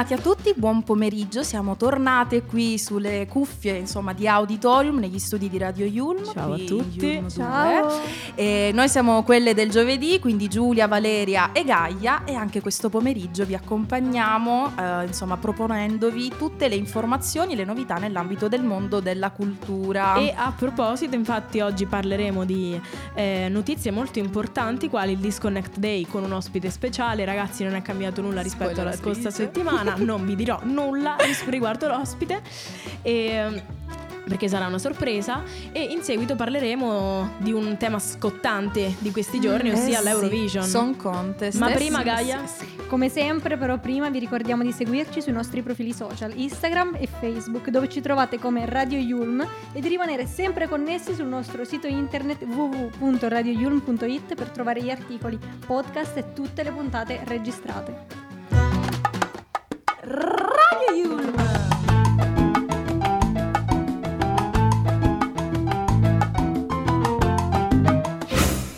Bentornati a tutti, buon pomeriggio. Siamo tornate qui sulle cuffie insomma, di Auditorium negli studi di Radio Yulm. Ciao a tutti. Ciao. E noi siamo quelle del giovedì, quindi Giulia, Valeria e Gaia e anche questo pomeriggio vi accompagniamo eh, insomma, proponendovi tutte le informazioni e le novità nell'ambito del mondo della cultura. E a proposito, infatti, oggi parleremo di eh, notizie molto importanti quali il Disconnect Day con un ospite speciale. Ragazzi, non è cambiato nulla rispetto Spoiler alla scorsa alert. Settimana, non vi dirò nulla riguardo l'ospite. E, perché sarà una sorpresa e in seguito parleremo di un tema scottante di questi giorni, Eh ossia sì, l'Eurovision. Song Contest. Ma Eh prima sì, Gaia? sì, sì. Come sempre, però, prima vi ricordiamo di seguirci sui nostri profili social Instagram e Facebook, dove ci trovate come Radio Yulm e di rimanere sempre connessi sul nostro sito internet www.radioyulm.it per trovare gli articoli, podcast e tutte le puntate registrate. Radio Yulm.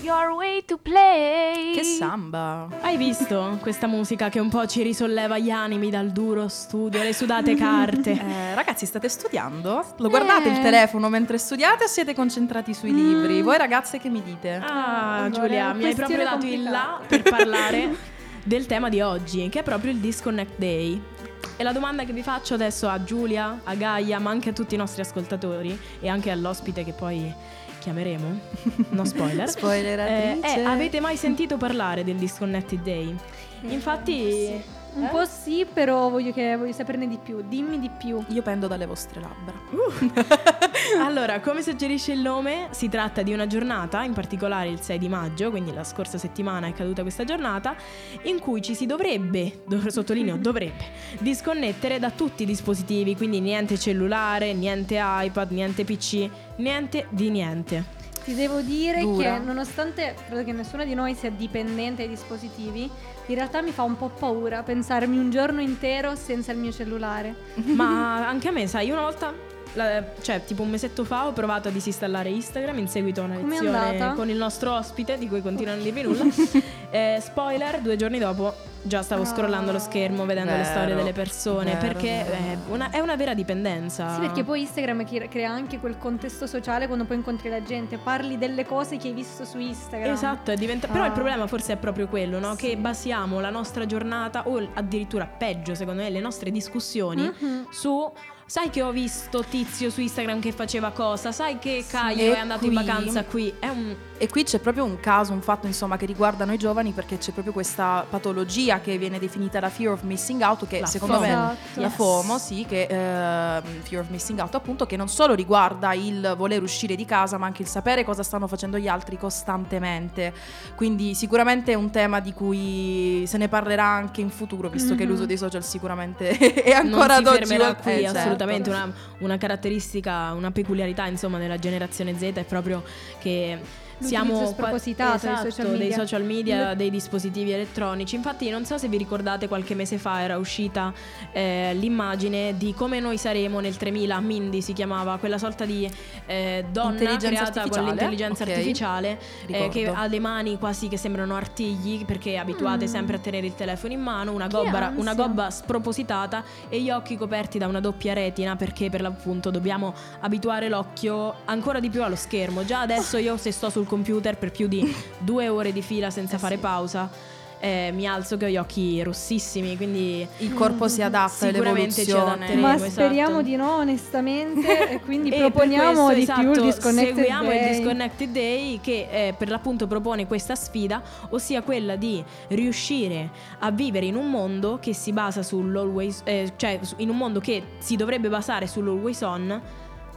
Your way to play. Che samba. Hai visto questa musica che un po' ci risolleva gli animi dal duro studio, le sudate carte? Eh, ragazzi, state studiando? Lo guardate il Eh. telefono mentre studiate o siete concentrati sui libri? Voi ragazze che mi dite? Ah, Allora, Giulia, mi hai proprio dato il là per parlare del tema di oggi, che è proprio il Disconnect Day. E la domanda che vi faccio adesso a Giulia, a Gaia, ma anche a tutti i nostri ascoltatori e anche all'ospite che poi chiameremo, no spoiler, Spoileratrice. eh, è, avete mai sentito parlare del Disconnected Day? Infatti... Un po' sì, però voglio, che, voglio saperne di più. Dimmi di più. Io pendo dalle vostre labbra. Allora, come suggerisce il nome, si tratta di una giornata, in particolare il 6 di maggio, quindi la scorsa settimana è caduta questa giornata, in cui ci si dovrebbe, dov- sottolineo dovrebbe, disconnettere da tutti i dispositivi, quindi niente cellulare, niente iPad, niente PC, niente di niente. Ti devo dire Dura. che nonostante credo che nessuno di noi sia dipendente dai dispositivi, in realtà mi fa un po' paura pensarmi un giorno intero senza il mio cellulare. Ma anche a me, sai, una volta, la- cioè tipo un mesetto fa ho provato a disinstallare Instagram in seguito a una Com'è lezione andata? con il nostro ospite, di cui continua a non dirvi nulla. Eh, spoiler, due giorni dopo già stavo Ah. scrollando lo schermo, vedendo le Vero, storie delle persone, vero, perché vero. È, una, è una vera dipendenza. Sì, perché poi Instagram cre- crea anche quel contesto sociale quando poi incontri la gente, parli delle cose che hai visto su Instagram. Esatto, è diventa- però il Ah. problema forse è proprio quello, no? Sì. che basiamo la nostra giornata o addirittura peggio secondo me le nostre discussioni Mhm. su sai che ho visto tizio su Instagram che faceva cosa, sai che Caio E è andato in qui- vacanza qui, un E qui c'è proprio un caso, un fatto insomma che riguarda noi giovani perché c'è proprio questa patologia che viene definita la fear of missing out che La secondo FOMO. me Esatto. la. FOMO, sì, che ehm, fear of missing out appunto che non solo riguarda il voler uscire di casa ma anche il sapere cosa stanno facendo gli altri costantemente. Quindi sicuramente è un tema di cui se ne parlerà anche in futuro visto che Mhm. l'uso dei social sicuramente è ancora ad oggi fermerà eh, qui certo. Assolutamente una, una caratteristica, una peculiarità insomma della generazione Z è proprio che siamo spropositato dei esatto, social dei social media, Le- dei dispositivi elettronici. Infatti, non so se vi ricordate, qualche mese fa era uscita eh, l'immagine di come noi saremo nel 3000. Mindy si chiamava quella sorta di eh, donna creata con l'intelligenza Ok. artificiale eh, che ha le mani quasi che sembrano artigli perché abituate Mm. sempre a tenere il telefono in mano, una gobba, una gobba spropositata e gli occhi coperti da una doppia retina perché per l'appunto dobbiamo abituare l'occhio ancora di più allo schermo. Già adesso io se sto sul computer per più di due ore di fila senza Eh fare sì. pausa eh, mi alzo che ho gli occhi rossissimi, quindi il corpo si adatta Sicuramente ci adatteremo. Ma esatto. speriamo di no, onestamente, e quindi E proponiamo questo, di esatto, più il Disconnected seguiamo Day. il Disconnected Day che eh, per l'appunto propone questa sfida, ossia quella di riuscire a vivere in un mondo che si basa sull'always, eh, cioè in un mondo che si dovrebbe basare sull'always on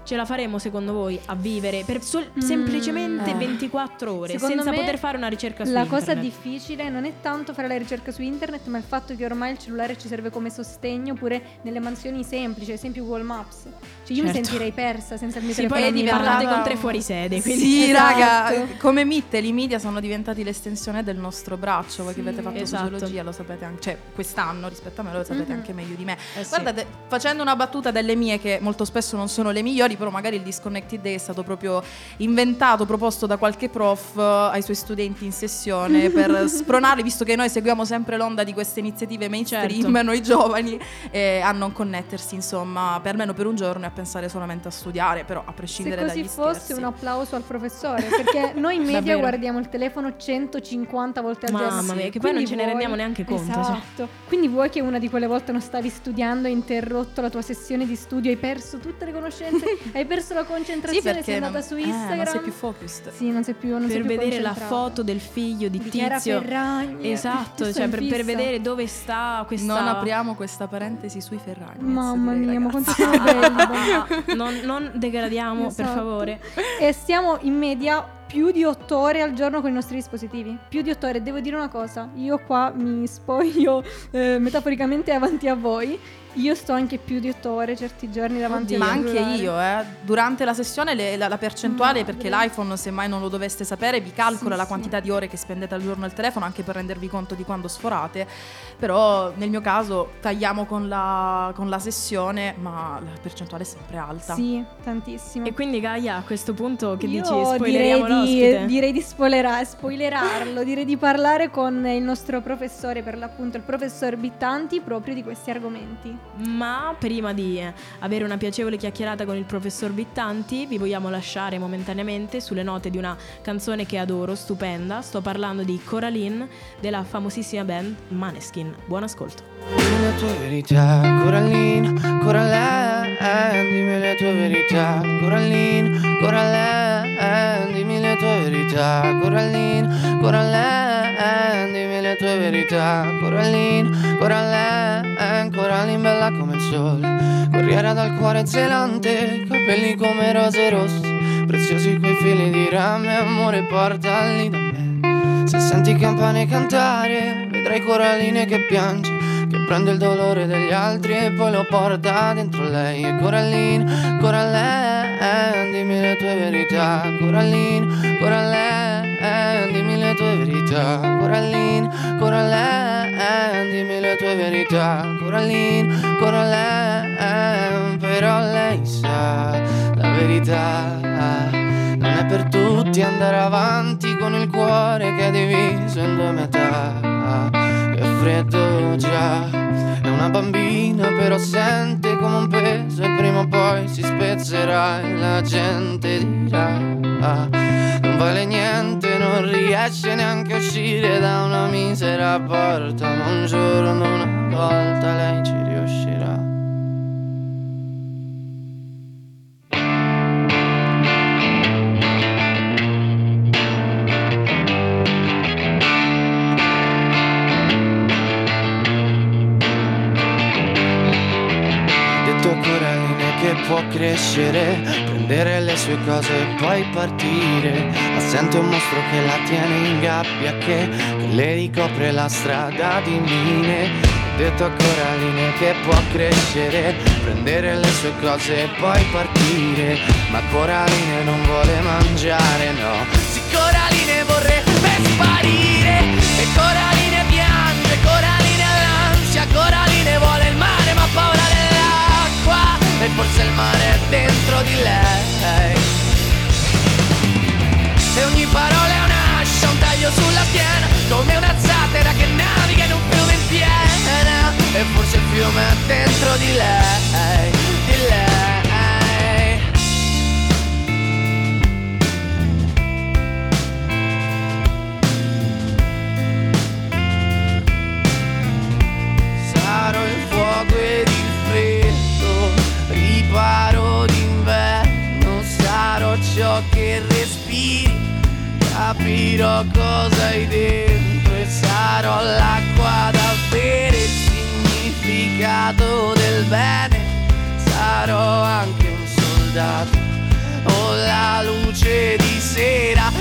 ce la faremo secondo voi a vivere per sol- Mm. semplicemente Eh. 24 ore Secondo senza poter fare una ricerca su La internet? cosa difficile non è tanto fare la ricerca su internet, ma il fatto che ormai il cellulare ci serve come sostegno pure nelle mansioni semplici, ad esempio Google Maps. Cioè io mi Certo. sentirei persa senza il mio Sì, telefono. poi a mia parlate mano. con tre fuori sede, quindi Sì, Esatto. raga, come Mittel, i media sono diventati l'estensione del nostro braccio. Voi che Sì, avete fatto esatto. sociologia lo sapete anche, cioè quest'anno rispetto a me lo sapete Mhm. anche meglio di me. Eh sì. Guardate, facendo una battuta delle mie che molto spesso non sono le migliori, però magari il Disconnected Day è stato proprio inventato, proposto da qualche prof eh, ai suoi studenti in sessione per spronarli, visto che noi seguiamo sempre l'onda di queste iniziative mainstream, Certo. noi giovani, eh, a non connettersi, insomma, per almeno per un giorno e a pensare solamente a studiare, però a Se prescindere così dagli fosse, scherzi. un applauso al professore, perché noi in media Davvero. guardiamo il telefono 150 volte al Mamma giorno. mia, che poi non ce ne rendiamo neanche conto, cioè. Esatto. Quindi vuoi che una di quelle volte non stavi studiando, hai interrotto la tua sessione di studio, hai perso tutte le conoscenze, hai perso la Sì, concentrazione, perché sei andata non, su eh, Instagram. non sei più focused. Sì, non sei più non sei per più vedere la foto del figlio di, di Chiara Tizio. Ferragni. Esatto, cioè per, per vedere dove sta questa Non apriamo questa parentesi sui Ferragni. Mamma mia, ma quanto siamo belli. Ah, non, non degradiamo, per Esatto. favore. E stiamo in media più di otto ore al giorno con i nostri dispositivi. Più di otto ore. Devo dire una cosa, io qua mi spoglio eh, metaforicamente avanti a voi. Io sto anche più di otto ore certi giorni davanti Ma al anche io, eh. durante la sessione le- la, la percentuale, Madre. perché l'iPhone, se mai non lo doveste sapere, vi calcola Sì, la sì. quantità di ore che spendete al giorno al telefono, anche per rendervi conto di quando sforate. Però nel mio caso tagliamo con la, con la sessione, ma la percentuale è sempre alta. Sì, tantissimo. E quindi Gaia, a questo punto che Io dici? direi Spoileriamo di, l'ospite? direi di spoilera- spoilerarlo, direi di parlare con il nostro professore, per l'appunto il professor Bittanti, proprio di questi argomenti. Ma prima di avere una piacevole chiacchierata con il professor Bittanti, vi vogliamo lasciare momentaneamente sulle note di una canzone che adoro, stupenda. Sto parlando di Coraline della famosissima band Maneskin. Buon ascolto. Dimmi le tue verità, Coraline, Coraline, dimmi le tue verità, Coraline, Coraline, dimmi le tue verità, Coraline, Coraline, dimmi le tue verità, Coraline, Coraline, Coraline bella come il sole, corriera dal cuore zelante, capelli come rose rosse, preziosi quei fili di rame, amore portali da me. Se senti campane cantare, vedrai Coraline che piange, che prende il dolore degli altri e poi lo porta dentro lei. E Coraline, Coraline, dimmi le tue verità. Coraline, Coraline, dimmi le tue verità. Coraline, Coraline, dimmi le tue verità. Coraline, Coraline, però lei sa la verità. Non è per tutti andare avanti con il cuore che è diviso in due metà. Che freddo già, è una bambina però sente come un peso e prima o poi si spezzerà e la gente dirà. Non vale niente, non riesce neanche a uscire da una misera porta, ma un giorno una volta lei ci riuscirà. Può crescere, prendere le sue cose e poi partire. Ma sente un mostro che la tiene in gabbia, che, che le ricopre la strada di mine. Detto a Coraline che può crescere, prendere le sue cose e poi partire. Ma Coraline non vuole mangiare, no. Sì, Coraline vorrebbe sparire. E Coraline piange, Coraline ha l'ansia, Coraline vuole il mare ma ha paura dell'acqua. E forse il mare è dentro di lei. E ogni parola è un'ascia, un taglio sulla schiena Come una zattera che naviga in un fiume in piena E forse il fiume è dentro di lei, di lei dirò cosa hai dentro e sarò l'acqua da bere, il significato del bene, sarò anche un soldato, ho la luce di sera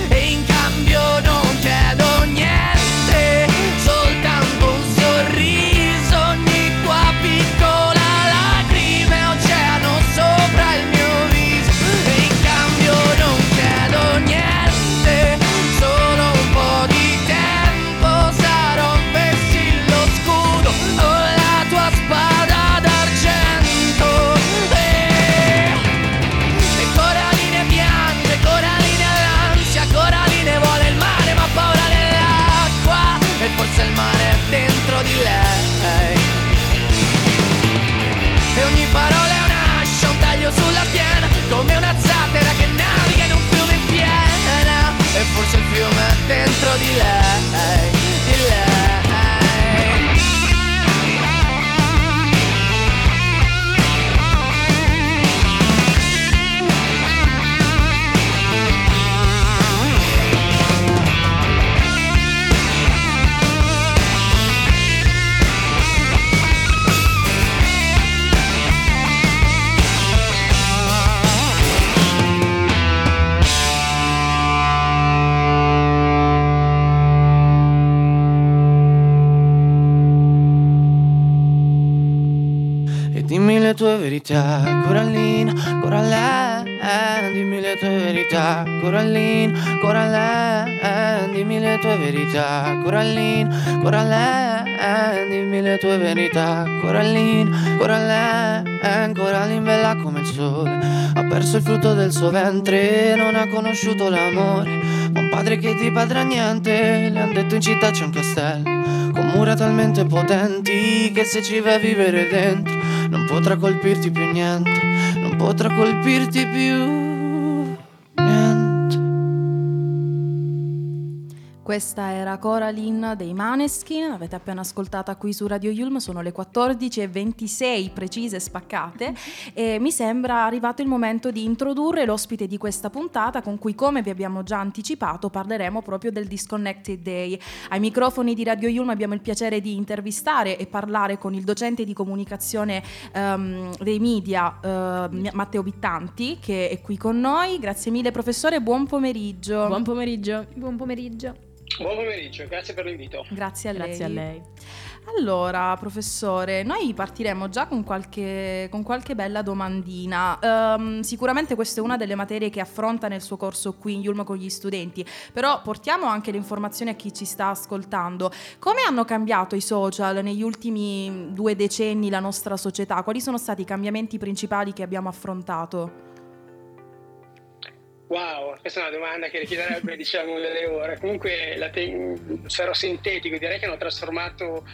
verità, Corallina, Coraline, dimmi le tue verità, Corallina, Coraline, dimmi le tue verità, Corallina, Coraline, dimmi le tue verità, Corallina, Coraline, Coraline bella come il sole, ha perso il frutto del suo ventre, non ha conosciuto l'amore, ma un padre che ti padrà niente, le han detto in città c'è un castello, con mura talmente potenti che se ci vai a vivere dentro non potrà colpirti più niente, non potrà colpirti più Questa era Coraline dei Maneskin, l'avete appena ascoltata qui su Radio Yulm, sono le 14.26 precise spaccate e mi sembra arrivato il momento di introdurre l'ospite di questa puntata con cui come vi abbiamo già anticipato parleremo proprio del Disconnected Day. Ai microfoni di Radio Yulm abbiamo il piacere di intervistare e parlare con il docente di comunicazione ehm, dei media eh, Matteo Bittanti che è qui con noi. Grazie mille professore, buon pomeriggio. Buon pomeriggio. Buon pomeriggio. Buon pomeriggio, grazie per l'invito. Grazie a lei. Grazie a lei. Allora, professore, noi partiremo già con qualche, con qualche bella domandina. Ehm, sicuramente questa è una delle materie che affronta nel suo corso qui in Yulm con gli studenti, però portiamo anche le informazioni a chi ci sta ascoltando. Come hanno cambiato i social negli ultimi due decenni la nostra società? Quali sono stati i cambiamenti principali che abbiamo affrontato? Wow, questa è una domanda che richiederebbe diciamo delle ore. Comunque la te- sarò sintetico, direi che hanno trasformato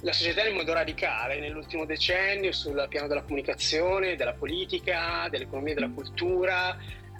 la società in modo radicale nell'ultimo decennio sul piano della comunicazione, della politica, dell'economia della cultura.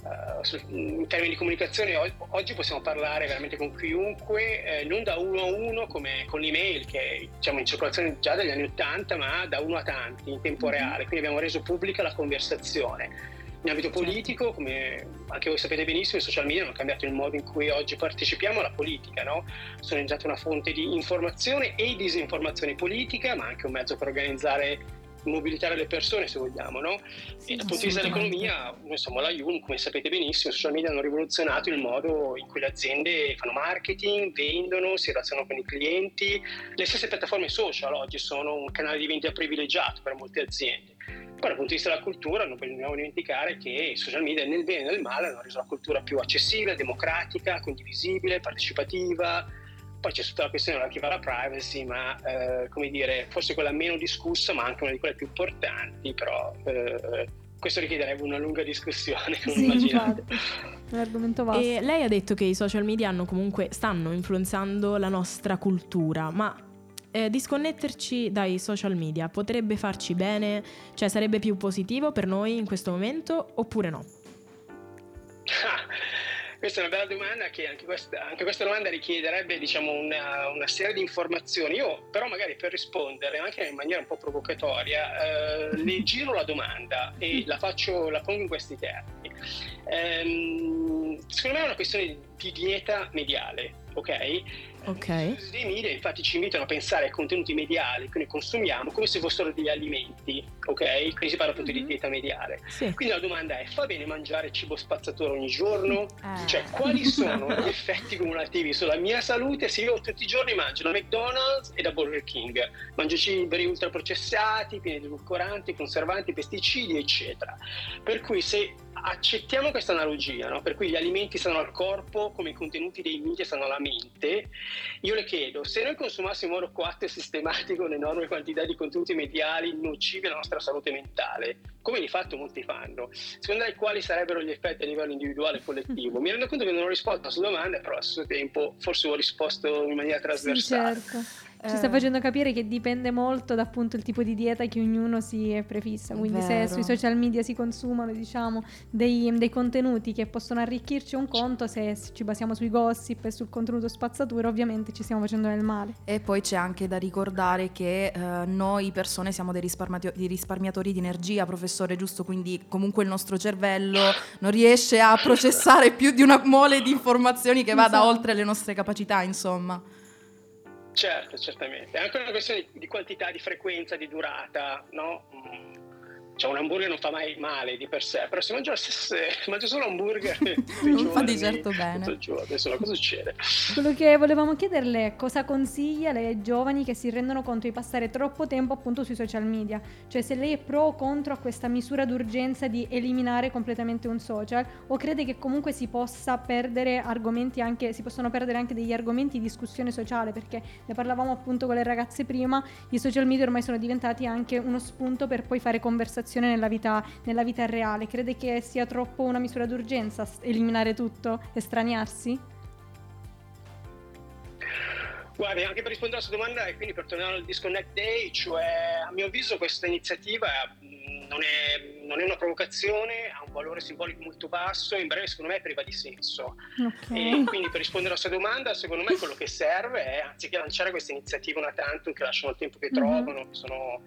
Uh, in termini di comunicazione o- oggi possiamo parlare veramente con chiunque, eh, non da uno a uno come con l'email che è diciamo, in circolazione già dagli anni Ottanta, ma da uno a tanti in tempo reale. Quindi abbiamo reso pubblica la conversazione. In ambito politico, come anche voi sapete benissimo, i social media hanno cambiato il modo in cui oggi partecipiamo alla politica, no? sono diventati una fonte di informazione e disinformazione politica, ma anche un mezzo per organizzare mobilitare le persone se vogliamo, no? e dal punto di vista dell'economia, siamo la IUM, come sapete benissimo, i social media hanno rivoluzionato il modo in cui le aziende fanno marketing, vendono, si relazionano con i clienti. Le stesse piattaforme social oggi sono un canale di vendita privilegiato per molte aziende. Poi dal punto di vista della cultura non dobbiamo dimenticare che i social media nel bene e nel male hanno reso la cultura più accessibile, democratica, condivisibile, partecipativa. Poi c'è tutta la questione relativa alla privacy, ma eh, come dire, forse quella meno discussa, ma anche una di quelle più importanti, però eh, questo richiederebbe una lunga discussione, come Sì, immaginate. un argomento vasto. E lei ha detto che i social media hanno comunque stanno influenzando la nostra cultura, ma eh, disconnetterci dai social media potrebbe farci bene? Cioè sarebbe più positivo per noi in questo momento oppure no? Ah, questa è una bella domanda che anche questa, anche questa domanda richiederebbe diciamo, una, una serie di informazioni. Io però magari per rispondere anche in maniera un po' provocatoria eh, le giro la domanda e la, faccio, la pongo in questi termini. Ehm, secondo me è una questione di dieta mediale, ok? Ok. I media infatti ci invitano a pensare ai contenuti mediali che noi consumiamo come se fossero degli alimenti, ok? Quindi si parla appunto di dieta mediale. Sì. Quindi la domanda è: fa bene mangiare cibo spazzatura ogni giorno? Eh. Cioè, quali sono gli effetti cumulativi sulla mia salute se io tutti i giorni mangio da McDonald's e da Burger King? Mangio cibi ultraprocessati, pieni di edulcoranti, conservanti, pesticidi, eccetera. Per cui se accettiamo questa analogia, no? per cui gli alimenti stanno al corpo come i contenuti dei media stanno alla mente, io le chiedo, se noi consumassimo in modo coatto e sistematico un'enorme quantità di contenuti mediali nocivi alla nostra salute mentale, come di fatto molti fanno, secondo lei quali sarebbero gli effetti a livello individuale e collettivo? Mi rendo conto che non ho risposto sulla domanda, però allo stesso tempo forse ho risposto in maniera Sì, trasversale. certo. Ci Eh. sta facendo capire che dipende molto da appunto il tipo di dieta che ognuno si prefissa. Quindi se Vero. sui social media si consumano, diciamo, dei, dei contenuti che possono arricchirci un conto, se ci basiamo sui gossip e sul contenuto spazzatura, ovviamente ci stiamo facendo del male. E poi c'è anche da ricordare che eh, noi persone siamo dei, dei risparmiatori di energia, professore, giusto? Quindi comunque il nostro cervello non riesce a processare più di una mole di informazioni che vada Esatto. oltre le nostre capacità, insomma. Certo, certamente. È anche una questione di quantità, di frequenza, di durata, no? Cioè un hamburger non fa mai male di per sé, però se mangio, stessa, mangio solo hamburger Non fa di certo bene. giorno, insomma, cosa succede? Quello che volevamo chiederle è cosa consiglia alle giovani che si rendono conto di passare troppo tempo appunto sui social media, cioè se lei è pro o contro a questa misura d'urgenza di eliminare completamente un social o crede che comunque si possa perdere argomenti anche, si possono perdere anche degli argomenti di discussione sociale perché ne parlavamo appunto con le ragazze prima, i social media ormai sono diventati anche uno spunto per poi fare conversazione nella vita, nella vita reale, crede che sia troppo una misura d'urgenza eliminare tutto, estraniarsi? Guardi, anche per rispondere alla sua domanda e quindi per tornare al Disconnect Day, cioè a mio avviso questa iniziativa non è, non è una provocazione, ha un valore simbolico molto basso, in breve secondo me è priva di senso. Ok. E quindi per rispondere alla sua domanda, secondo me quello che serve è, anziché lanciare queste iniziative una tantum che lasciano il tempo che Mhm. trovano, che sono,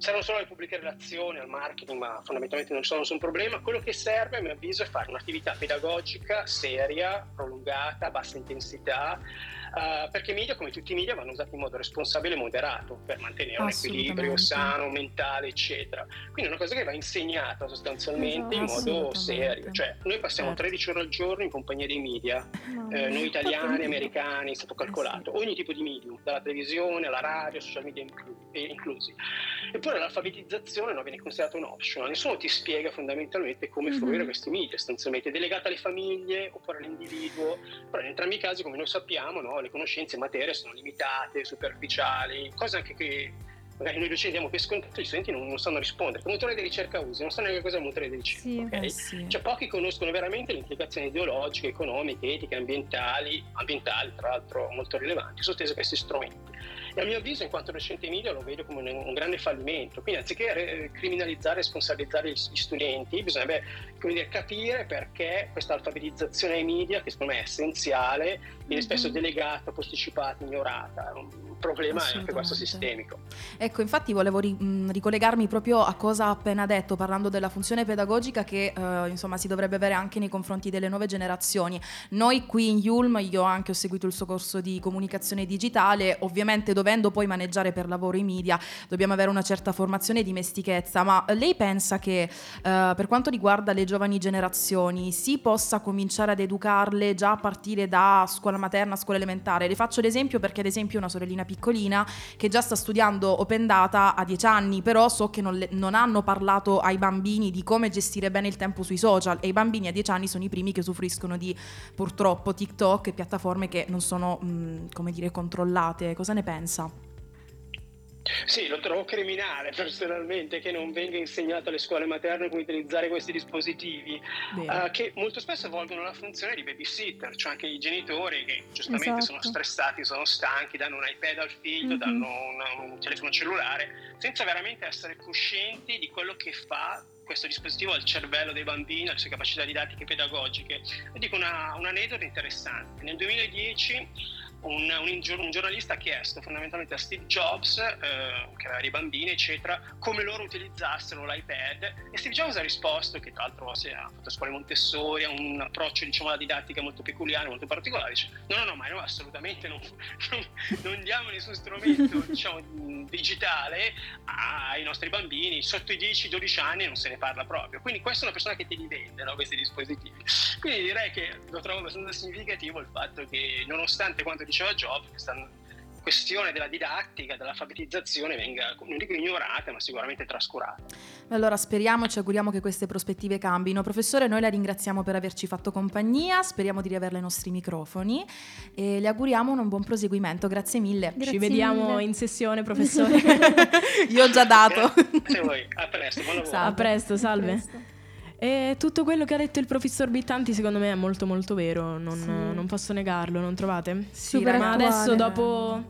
servono solo alle pubbliche relazioni, al marketing, ma fondamentalmente non sono nessun problema, quello che serve a mio avviso è fare un'attività pedagogica seria, prolungata, a bassa intensità, eh, perché i media, come tutti i media, vanno usati in modo responsabile e moderato per mantenere un equilibrio sano, mentale, eccetera. Quindi è una cosa che va insegnata sostanzialmente in Esatto. modo serio. Cioè, noi passiamo Certo. 13 ore al giorno in compagnia dei media, Mamma eh, noi italiani, americani, è stato calcolato, Eh ogni tipo di medium, dalla televisione alla radio, social media inclu- eh, inclusi. Eppure l'alfabetizzazione non viene considerata un optional, nessuno ti spiega fondamentalmente come Mhm. fruire questi media, sostanzialmente delegata alle famiglie oppure all'individuo, però in entrambi i casi, come noi sappiamo, no, le conoscenze in materia sono limitate, superficiali, cose anche che magari noi docenti diamo per scontato, gli studenti non, non sanno rispondere. Che motore di ricerca usi? Non sanno neanche cosa è il motore di ricerca. Sì. ok? Eh sì. Cioè, pochi conoscono veramente le implicazioni ideologiche, economiche, etiche, ambientali, ambientali tra l'altro molto rilevanti, sottese a questi strumenti. E a mio avviso, in quanto docente media, lo vedo come un, un grande fallimento. Quindi, anziché re- criminalizzare e responsabilizzare gli, studenti, bisognerebbe dire, capire perché questa alfabetizzazione ai media, che secondo me è essenziale, viene spesso Mhm. delegata, posticipata, ignorata. È problema anche questo sistemico. Ecco, infatti volevo ri- mh, ricollegarmi proprio a cosa ha appena detto, parlando della funzione pedagogica che eh, insomma si dovrebbe avere anche nei confronti delle nuove generazioni. Noi qui in Yulm, io anche ho seguito il suo corso di comunicazione digitale, ovviamente dovendo poi maneggiare per lavoro i media, dobbiamo avere una certa formazione e dimestichezza, ma lei pensa che eh, per quanto riguarda le giovani generazioni si possa cominciare ad educarle già a partire da scuola materna, scuola elementare? Le faccio l'esempio perché ad esempio una sorellina piccolina che già sta studiando Open Data a 10 anni, però so che non, le- non hanno parlato ai bambini di come gestire bene il tempo sui social e i bambini a 10 anni sono i primi che usufruiscono di purtroppo TikTok e piattaforme che non sono, mh, come dire, controllate. Cosa ne pensa? Sì, lo trovo criminale personalmente che non venga insegnato alle scuole materne come utilizzare questi dispositivi, eh, che molto spesso svolgono la funzione di babysitter, cioè anche i genitori che giustamente Esatto. sono stressati, sono stanchi, danno un iPad al figlio, Mhm. danno un, un telefono cellulare, senza veramente essere coscienti di quello che fa questo dispositivo al cervello dei bambini, alle sue capacità didattiche e pedagogiche. Vi dico una- un aneddoto interessante. Nel 2010 un, un un giornalista ha chiesto fondamentalmente a Steve Jobs, eh, che aveva dei bambini, eccetera, come loro utilizzassero l'iPad. E Steve Jobs ha risposto, che tra l'altro è- ha fatto scuole Montessori, ha un approccio diciamo, alla didattica molto peculiare, molto particolare. Dice: No, no, no, ma noi assolutamente non, non, non diamo nessun strumento diciamo, digitale ai nostri bambini. Sotto i 10-12 anni non se ne parla proprio. Quindi, questa è una persona che te li vende no, questi dispositivi. Quindi direi che lo trovo abbastanza significativo il fatto che, nonostante quanto diceva Job, questa questione della didattica, dell'alfabetizzazione venga, non dico ignorata, ma sicuramente trascurata. Allora speriamo e ci auguriamo che queste prospettive cambino. Professore, noi la ringraziamo per averci fatto compagnia, speriamo di riaverla ai nostri microfoni e le auguriamo un buon proseguimento. Grazie mille. Grazie Ci vediamo mille. in sessione, professore. Io ho già dato. Grazie a voi, a presto, buon lavoro. A presto, salve. Questo. E tutto quello che ha detto il professor Bittanti secondo me è molto molto vero, non, Sì. non posso negarlo, non trovate? Super Ma attuale. adesso dopo,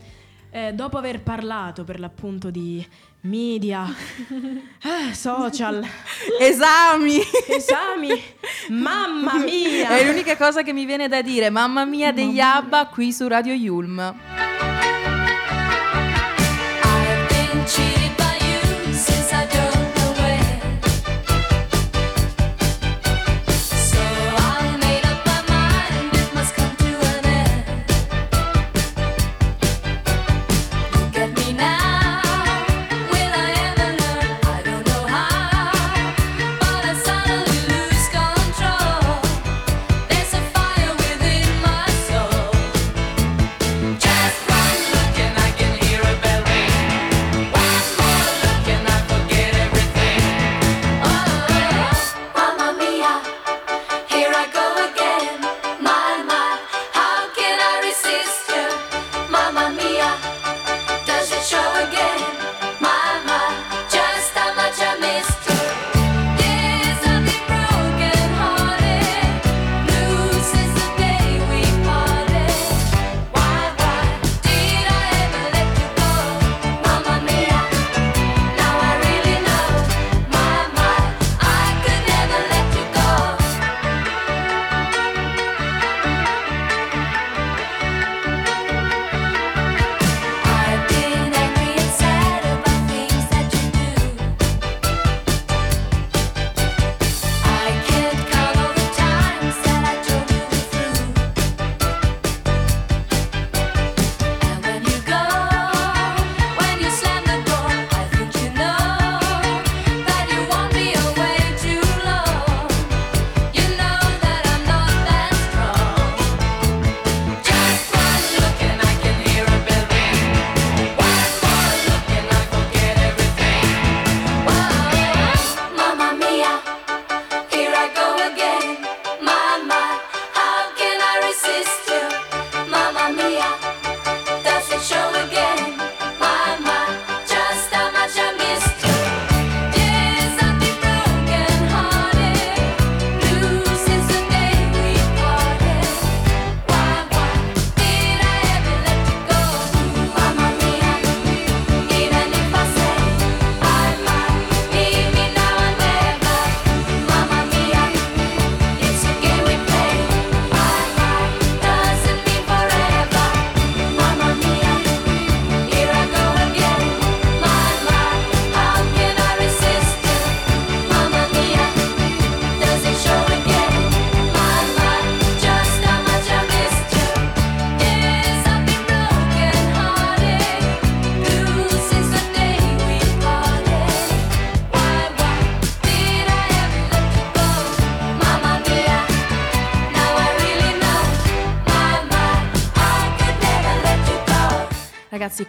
eh, dopo aver parlato per l'appunto di media, eh, social, Esami! esami, mamma mia! È l'unica cosa che mi viene da dire. Mamma mia degli ABBA qui su Radio Yulm.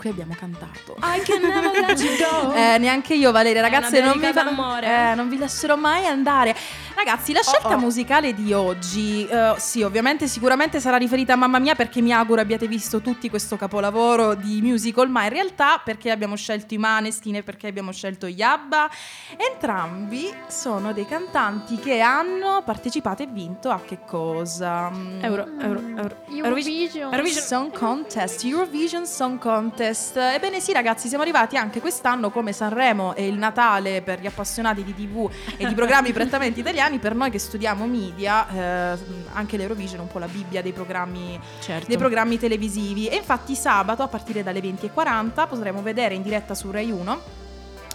Qui abbiamo cantato. I can Eh, neanche io, Valeria, ragazze, non vi, d'amore. eh, non vi lascerò mai andare. Ragazzi, la scelta musicale di oggi, eh, sì, ovviamente, sicuramente sarà riferita a mamma mia perché mi auguro abbiate visto tutti questo capolavoro di musical, ma in realtà perché abbiamo scelto i Maneskin e perché abbiamo scelto gli ABBA. Entrambi sono dei cantanti che hanno partecipato e vinto a che cosa? Mm, Euro, euro, euro. Eurovision. Eurovision. Song Contest, Eurovision Song Contest. Ebbene sì ragazzi, siamo arrivati anche quest'anno come Sanremo e il Natale per gli appassionati di TV e di programmi prettamente italiani, per noi che studiamo media, eh, anche l'Eurovision è un po' la bibbia dei programmi, Certo. dei programmi televisivi. E infatti sabato a partire dalle 20.40 potremo vedere in diretta su Rai 1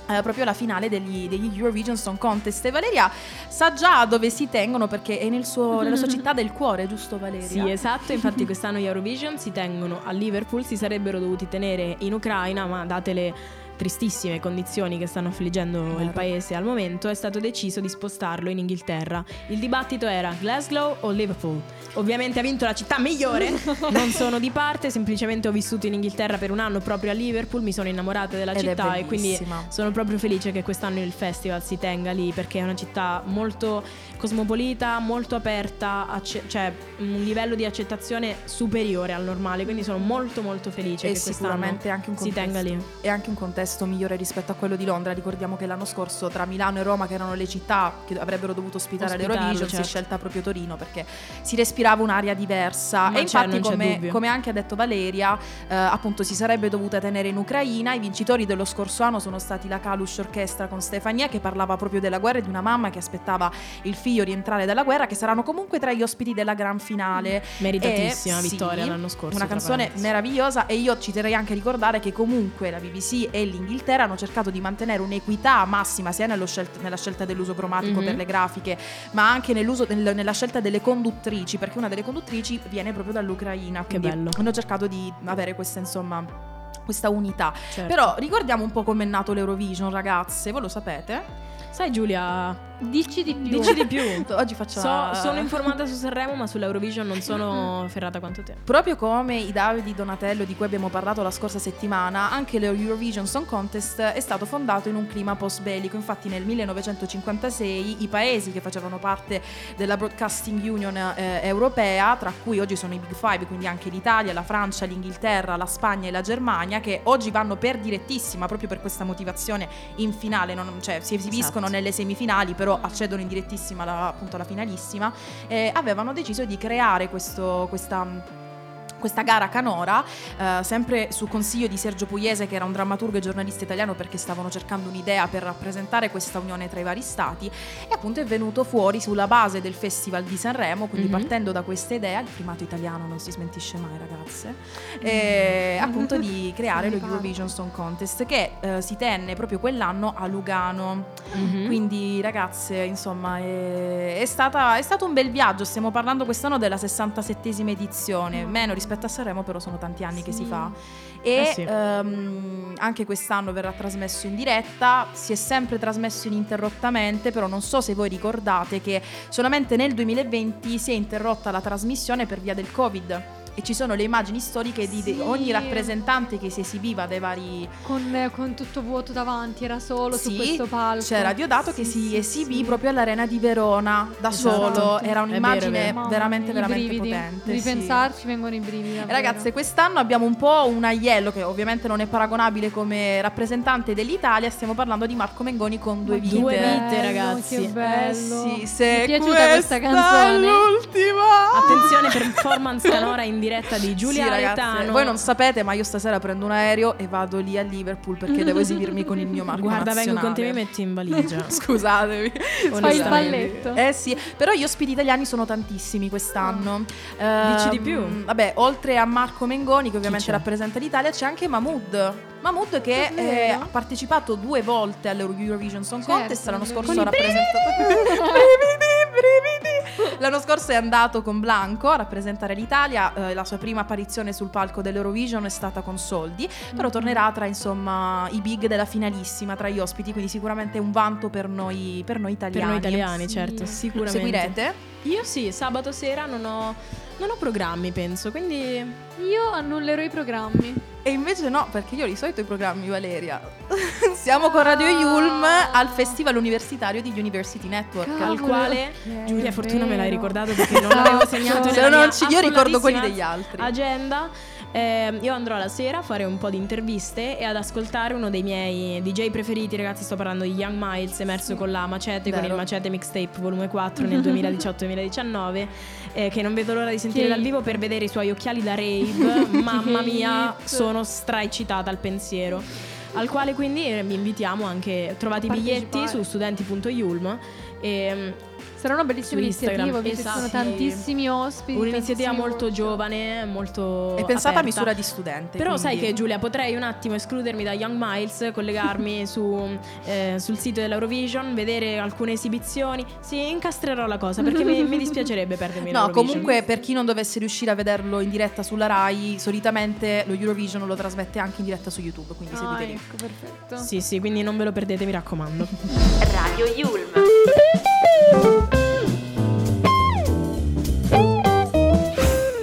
eh, proprio la finale degli, degli Eurovision Song Contest e Valeria sa già dove si tengono perché è nel suo- nella sua città del cuore, giusto Valeria? Sì, esatto, infatti quest'anno gli Eurovision si tengono a Liverpool, si sarebbero dovuti tenere in Ucraina, ma date le tristissime condizioni che stanno affliggendo il Vero. paese al momento, è stato deciso di spostarlo in Inghilterra. Il dibattito era Glasgow o Liverpool. Ovviamente ha vinto la città migliore, non sono di parte, semplicemente ho vissuto in Inghilterra per un anno proprio a Liverpool, mi sono innamorata della Ed città e quindi sono proprio felice che quest'anno il festival si tenga lì perché è una città molto cosmopolita, molto aperta, acce- cioè un livello di accettazione superiore al normale, quindi sono molto molto felice e che sicuramente anche un si contesto, tenga lì. e anche un contesto migliore rispetto a quello di Londra. Ricordiamo che l'anno scorso tra Milano e Roma, che erano le città che avrebbero dovuto ospitare l'Eurovision, si è certo. scelta proprio Torino perché si respirava un'aria diversa. Ma e c'è, infatti, come, come anche ha detto Valeria, eh, appunto si sarebbe dovuta tenere in Ucraina. I vincitori dello scorso anno sono stati la Kalush Orchestra con Stefania, che parlava proprio della guerra e di una mamma che aspettava il figlio rientrare dalla guerra, che saranno comunque tra gli ospiti della gran finale. Meritatissima E, vittoria sì, l'anno scorso. Una canzone meravigliosa e io ci terrei anche a ricordare che comunque la BBC e l'Inghilterra hanno cercato di mantenere un'equità massima sia nello scelt- nella scelta dell'uso cromatico Mhm. per le grafiche ma anche nell'uso- nel- nella scelta delle conduttrici perché una delle conduttrici viene proprio dall'Ucraina Che bello. hanno cercato di avere questa insomma questa unità Certo. però ricordiamo un po' com'è nato l'Eurovision ragazze voi lo sapete? sai Giulia, Dici di più. dici di più. oggi faccio So- la- sono informata su Sanremo, ma sull'Eurovision non sono ferrata quanto te. Proprio come i Davidi Donatello di cui abbiamo parlato la scorsa settimana, anche l'Eurovision Song Contest è stato fondato in un clima post-bellico. Infatti nel 1956 i paesi che facevano parte della Broadcasting Union eh, europea, tra cui oggi sono i Big Five, quindi anche l'Italia, la Francia, l'Inghilterra, la Spagna e la Germania, che oggi vanno per direttissima proprio per questa motivazione in finale, non- cioè si esibiscono Esatto. nelle semifinali, però accedono in direttissima alla, appunto alla finalissima, eh, avevano deciso di creare questo, questa questa gara canora, eh, sempre su consiglio di Sergio Pugliese, che era un drammaturgo e giornalista italiano, perché stavano cercando un'idea per rappresentare questa unione tra i vari stati, e appunto è venuto fuori sulla base del Festival di Sanremo, quindi Mhm. partendo da questa idea, il primato italiano non si smentisce mai, ragazze, e appunto di creare lo. Eurovision Song Contest, che eh, si tenne proprio quell'anno a Lugano. Mhm. Quindi, ragazze, insomma, è, è stata- è stato un bel viaggio. Stiamo parlando quest'anno della 67esima edizione. Meno rispetto a Sanremo, però sono tanti anni che si fa. E Eh sì. ehm, anche quest'anno verrà trasmesso in diretta. Si è sempre trasmesso ininterrottamente, però non so se voi ricordate che solamente nel 2020 si è interrotta la trasmissione per via del Covid. E ci sono le immagini storiche di, Sì. ogni rappresentante che si esibiva dai vari Con, con tutto vuoto davanti, era solo su Sì, questo palco. C'era Diodato che Sì, si sì, esibì proprio all'Arena di Verona da Esatto. solo. Era vero, un'immagine vero. Mamma veramente, veramente brividi. potente. Ripensarci vengono i brividi. Davvero. Ragazze, quest'anno abbiamo un po' un agnello che ovviamente non è paragonabile come rappresentante dell'Italia. Stiamo parlando di Marco Mengoni con due vite. Due vite, bello, ragazzi. Che Eh bello. sì, se Mi è piaciuta questa canzone. l'ultima. Attenzione, performance canora in diretta di Giulia Sì, Aretano. Voi non sapete, ma io stasera prendo un aereo e vado lì a Liverpool perché devo esibirmi con il mio Marco Guarda, vengo nazionale. con te e mi metti in valigia. Scusatemi. Fai il balletto. Eh sì, però gli ospiti italiani sono tantissimi quest'anno. Ehm, Dici di più? Vabbè, oltre a Marco Mengoni, che ovviamente rappresenta l'Italia, c'è anche Mahmood. Mahmood che eh, ha partecipato due volte all'Eurovision Song Certo, Contest, l'anno scorso ha rappresentato... L'anno scorso è andato con Blanco a rappresentare l'Italia, eh, la sua prima apparizione sul palco dell'Eurovision è stata con Soldi, però tornerà tra insomma i big della finalissima, tra gli ospiti, quindi sicuramente è un vanto per noi, per noi Per italiani. noi italiani, certo, sicuramente. Seguirete? Io sì, sabato sera non ho, non ho programmi, penso, quindi... Io annullerò i programmi. E invece no, perché io di solito i programmi, Valeria. Siamo con Radio Yulm al Festival Universitario di University Network. al Cavolo, quale che Giulia Fortuna me l'hai ricordato perché non l'avevo segnato Se no non ci- io ricordo quelli degli altri. agenda Eh, io andrò la sera a fare un po' di interviste e ad ascoltare uno dei miei DJ preferiti ragazzi sto parlando di Young Miles emerso con la Macete con Vero. il Macete Mixtape volume 4 nel 2018-2019 eh, che non vedo l'ora di sentire Che- dal vivo per vedere i suoi occhiali da rave. Mamma mia sono straeccitata al pensiero. Al quale quindi eh, vi invitiamo anche trovate i biglietti su studenti.yulm e Sarà una bellissima iniziativa, che ci sono Esatto. tantissimi ospiti. un'iniziativa tantissimi molto giovane, molto È pensata a misura di studente. Però sai quindi- che Giulia potrei un attimo escludermi da Young Miles, collegarmi su, eh, sul sito dell'Eurovision, vedere alcune esibizioni. Sì, incastrerò la cosa perché mi, mi dispiacerebbe perdermi No, l'Eurovision. comunque per chi non dovesse riuscire a vederlo in diretta sulla Rai, solitamente lo Eurovision lo trasmette anche in diretta su YouTube, quindi Ah, seguiteli. ecco, perfetto. Sì, sì, quindi non ve lo perdete, mi raccomando. Radio Yulm.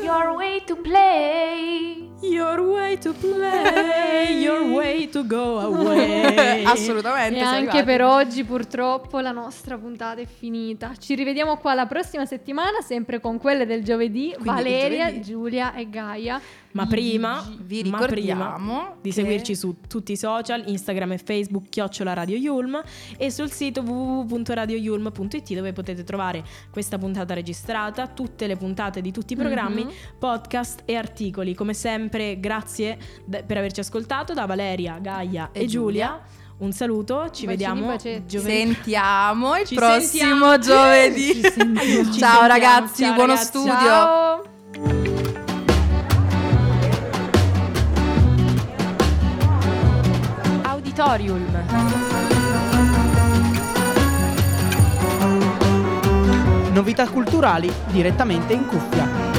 Your way to play. Your way to play, your way to go away. Assolutamente. E anche arrivati. per oggi purtroppo la nostra puntata è finita. Ci rivediamo qua la prossima settimana, sempre con quelle del giovedì. Quindi Valeria, giovedì. Giulia e Gaia. Ma prima, Vi ma prima ricordiamo di seguirci su tutti i social, Instagram e Facebook, chiocciola Radio Yulm e sul sito www.radioyulm.it dove potete trovare questa puntata registrata, tutte le puntate di tutti i programmi, Mhm. podcast e articoli. Come sempre, grazie d- per averci ascoltato da Valeria, Gaia e, E Giulia. Un saluto, ci Bacini, vediamo bacetti. giovedì. Sentiamo il Ci prossimo sentiamo. giovedì. Ci sentiamo. Ci Ciao sentiamo. ragazzi, Ciao, buono ragazzi. studio. Ciao. Auditorium. Novità culturali direttamente in cuffia.